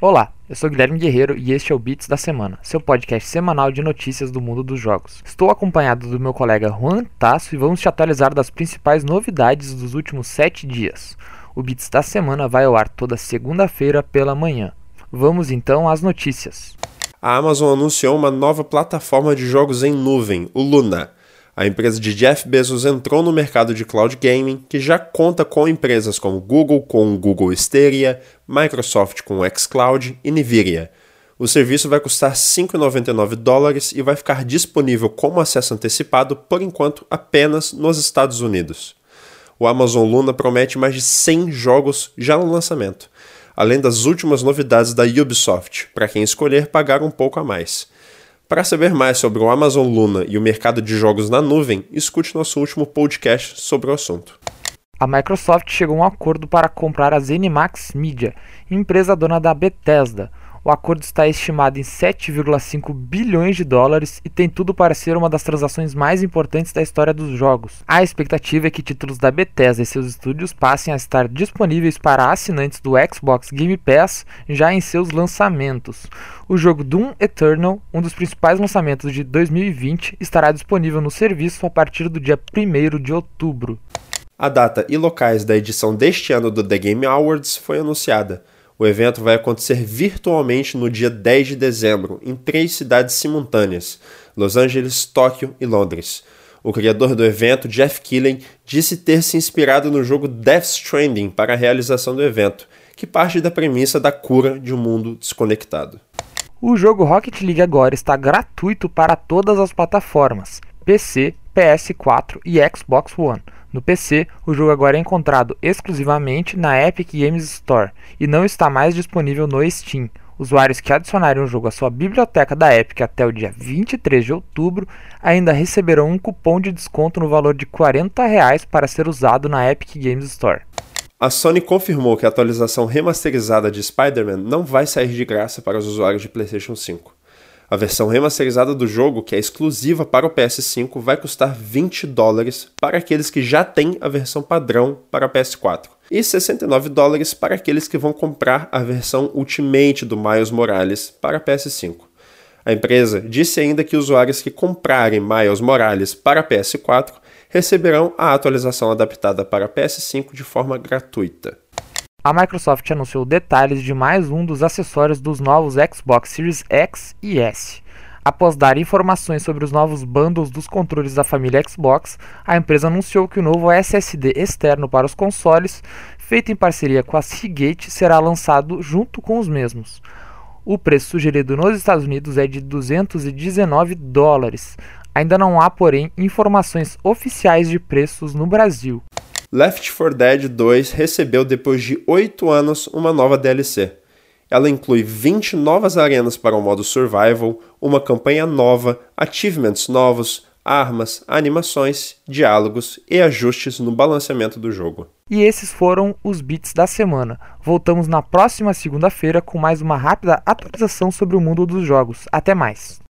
Olá, eu sou Guilherme Guerreiro e este é o Beats da Semana, seu podcast semanal de notícias do mundo dos jogos. Estou acompanhado do meu colega Juan Tasso e vamos te atualizar das principais novidades dos últimos 7 dias. O Beats da Semana vai ao ar toda segunda-feira pela manhã. Vamos então às notícias. A Amazon anunciou uma nova plataforma de jogos em nuvem, o Luna. A empresa de Jeff Bezos entrou no mercado de cloud gaming, que já conta com empresas como Google com o Google Stadia, Microsoft com o xCloud e Nvidia. O serviço vai custar 5,99 dólares e vai ficar disponível como acesso antecipado por enquanto apenas nos Estados Unidos. O Amazon Luna promete mais de 100 jogos já no lançamento, além das últimas novidades da Ubisoft, para quem escolher pagar um pouco a mais. Para saber mais sobre o Amazon Luna e o mercado de jogos na nuvem, escute nosso último podcast sobre o assunto. A Microsoft chegou a um acordo para comprar a ZeniMax Media, empresa dona da Bethesda, o acordo está estimado em 7,5 bilhões de dólares e tem tudo para ser uma das transações mais importantes da história dos jogos. A expectativa é que títulos da Bethesda e seus estúdios passem a estar disponíveis para assinantes do Xbox Game Pass já em seus lançamentos. O jogo Doom Eternal, um dos principais lançamentos de 2020, estará disponível no serviço a partir do dia 1 de outubro. A data e locais da edição deste ano do The Game Awards foi anunciada. O evento vai acontecer virtualmente no dia 10 de dezembro, em três cidades simultâneas: Los Angeles, Tóquio e Londres. O criador do evento, Jeff Keighley, disse ter se inspirado no jogo Death Stranding para a realização do evento, que parte da premissa da cura de um mundo desconectado. O jogo Rocket League agora está gratuito para todas as plataformas: PC, PS4 e Xbox One. No PC, o jogo agora é encontrado exclusivamente na Epic Games Store e não está mais disponível no Steam. Usuários que adicionarem o jogo à sua biblioteca da Epic até o dia 23 de outubro ainda receberão um cupom de desconto no valor de 40 reais para ser usado na Epic Games Store. A Sony confirmou que a atualização remasterizada de Spider-Man não vai sair de graça para os usuários de PlayStation 5. A versão remasterizada do jogo, que é exclusiva para o PS5, vai custar 20 dólares para aqueles que já têm a versão padrão para PS4 e 69 dólares para aqueles que vão comprar a versão Ultimate do Miles Morales para PS5. A empresa disse ainda que usuários que comprarem Miles Morales para PS4 receberão a atualização adaptada para PS5 de forma gratuita. A Microsoft anunciou detalhes de mais um dos acessórios dos novos Xbox Series X e S. Após dar informações sobre os novos bundles dos controles da família Xbox, a empresa anunciou que o novo SSD externo para os consoles, feito em parceria com a Seagate, será lançado junto com os mesmos. O preço sugerido nos Estados Unidos é de 219 dólares. Ainda não há, porém, informações oficiais de preços no Brasil. Left 4 Dead 2 recebeu depois de 8 anos uma nova DLC. Ela inclui 20 novas arenas para o modo Survival, uma campanha nova, achievements novos, armas, animações, diálogos e ajustes no balanceamento do jogo. E esses foram os bits da semana. Voltamos na próxima segunda-feira com mais uma rápida atualização sobre o mundo dos jogos. Até mais!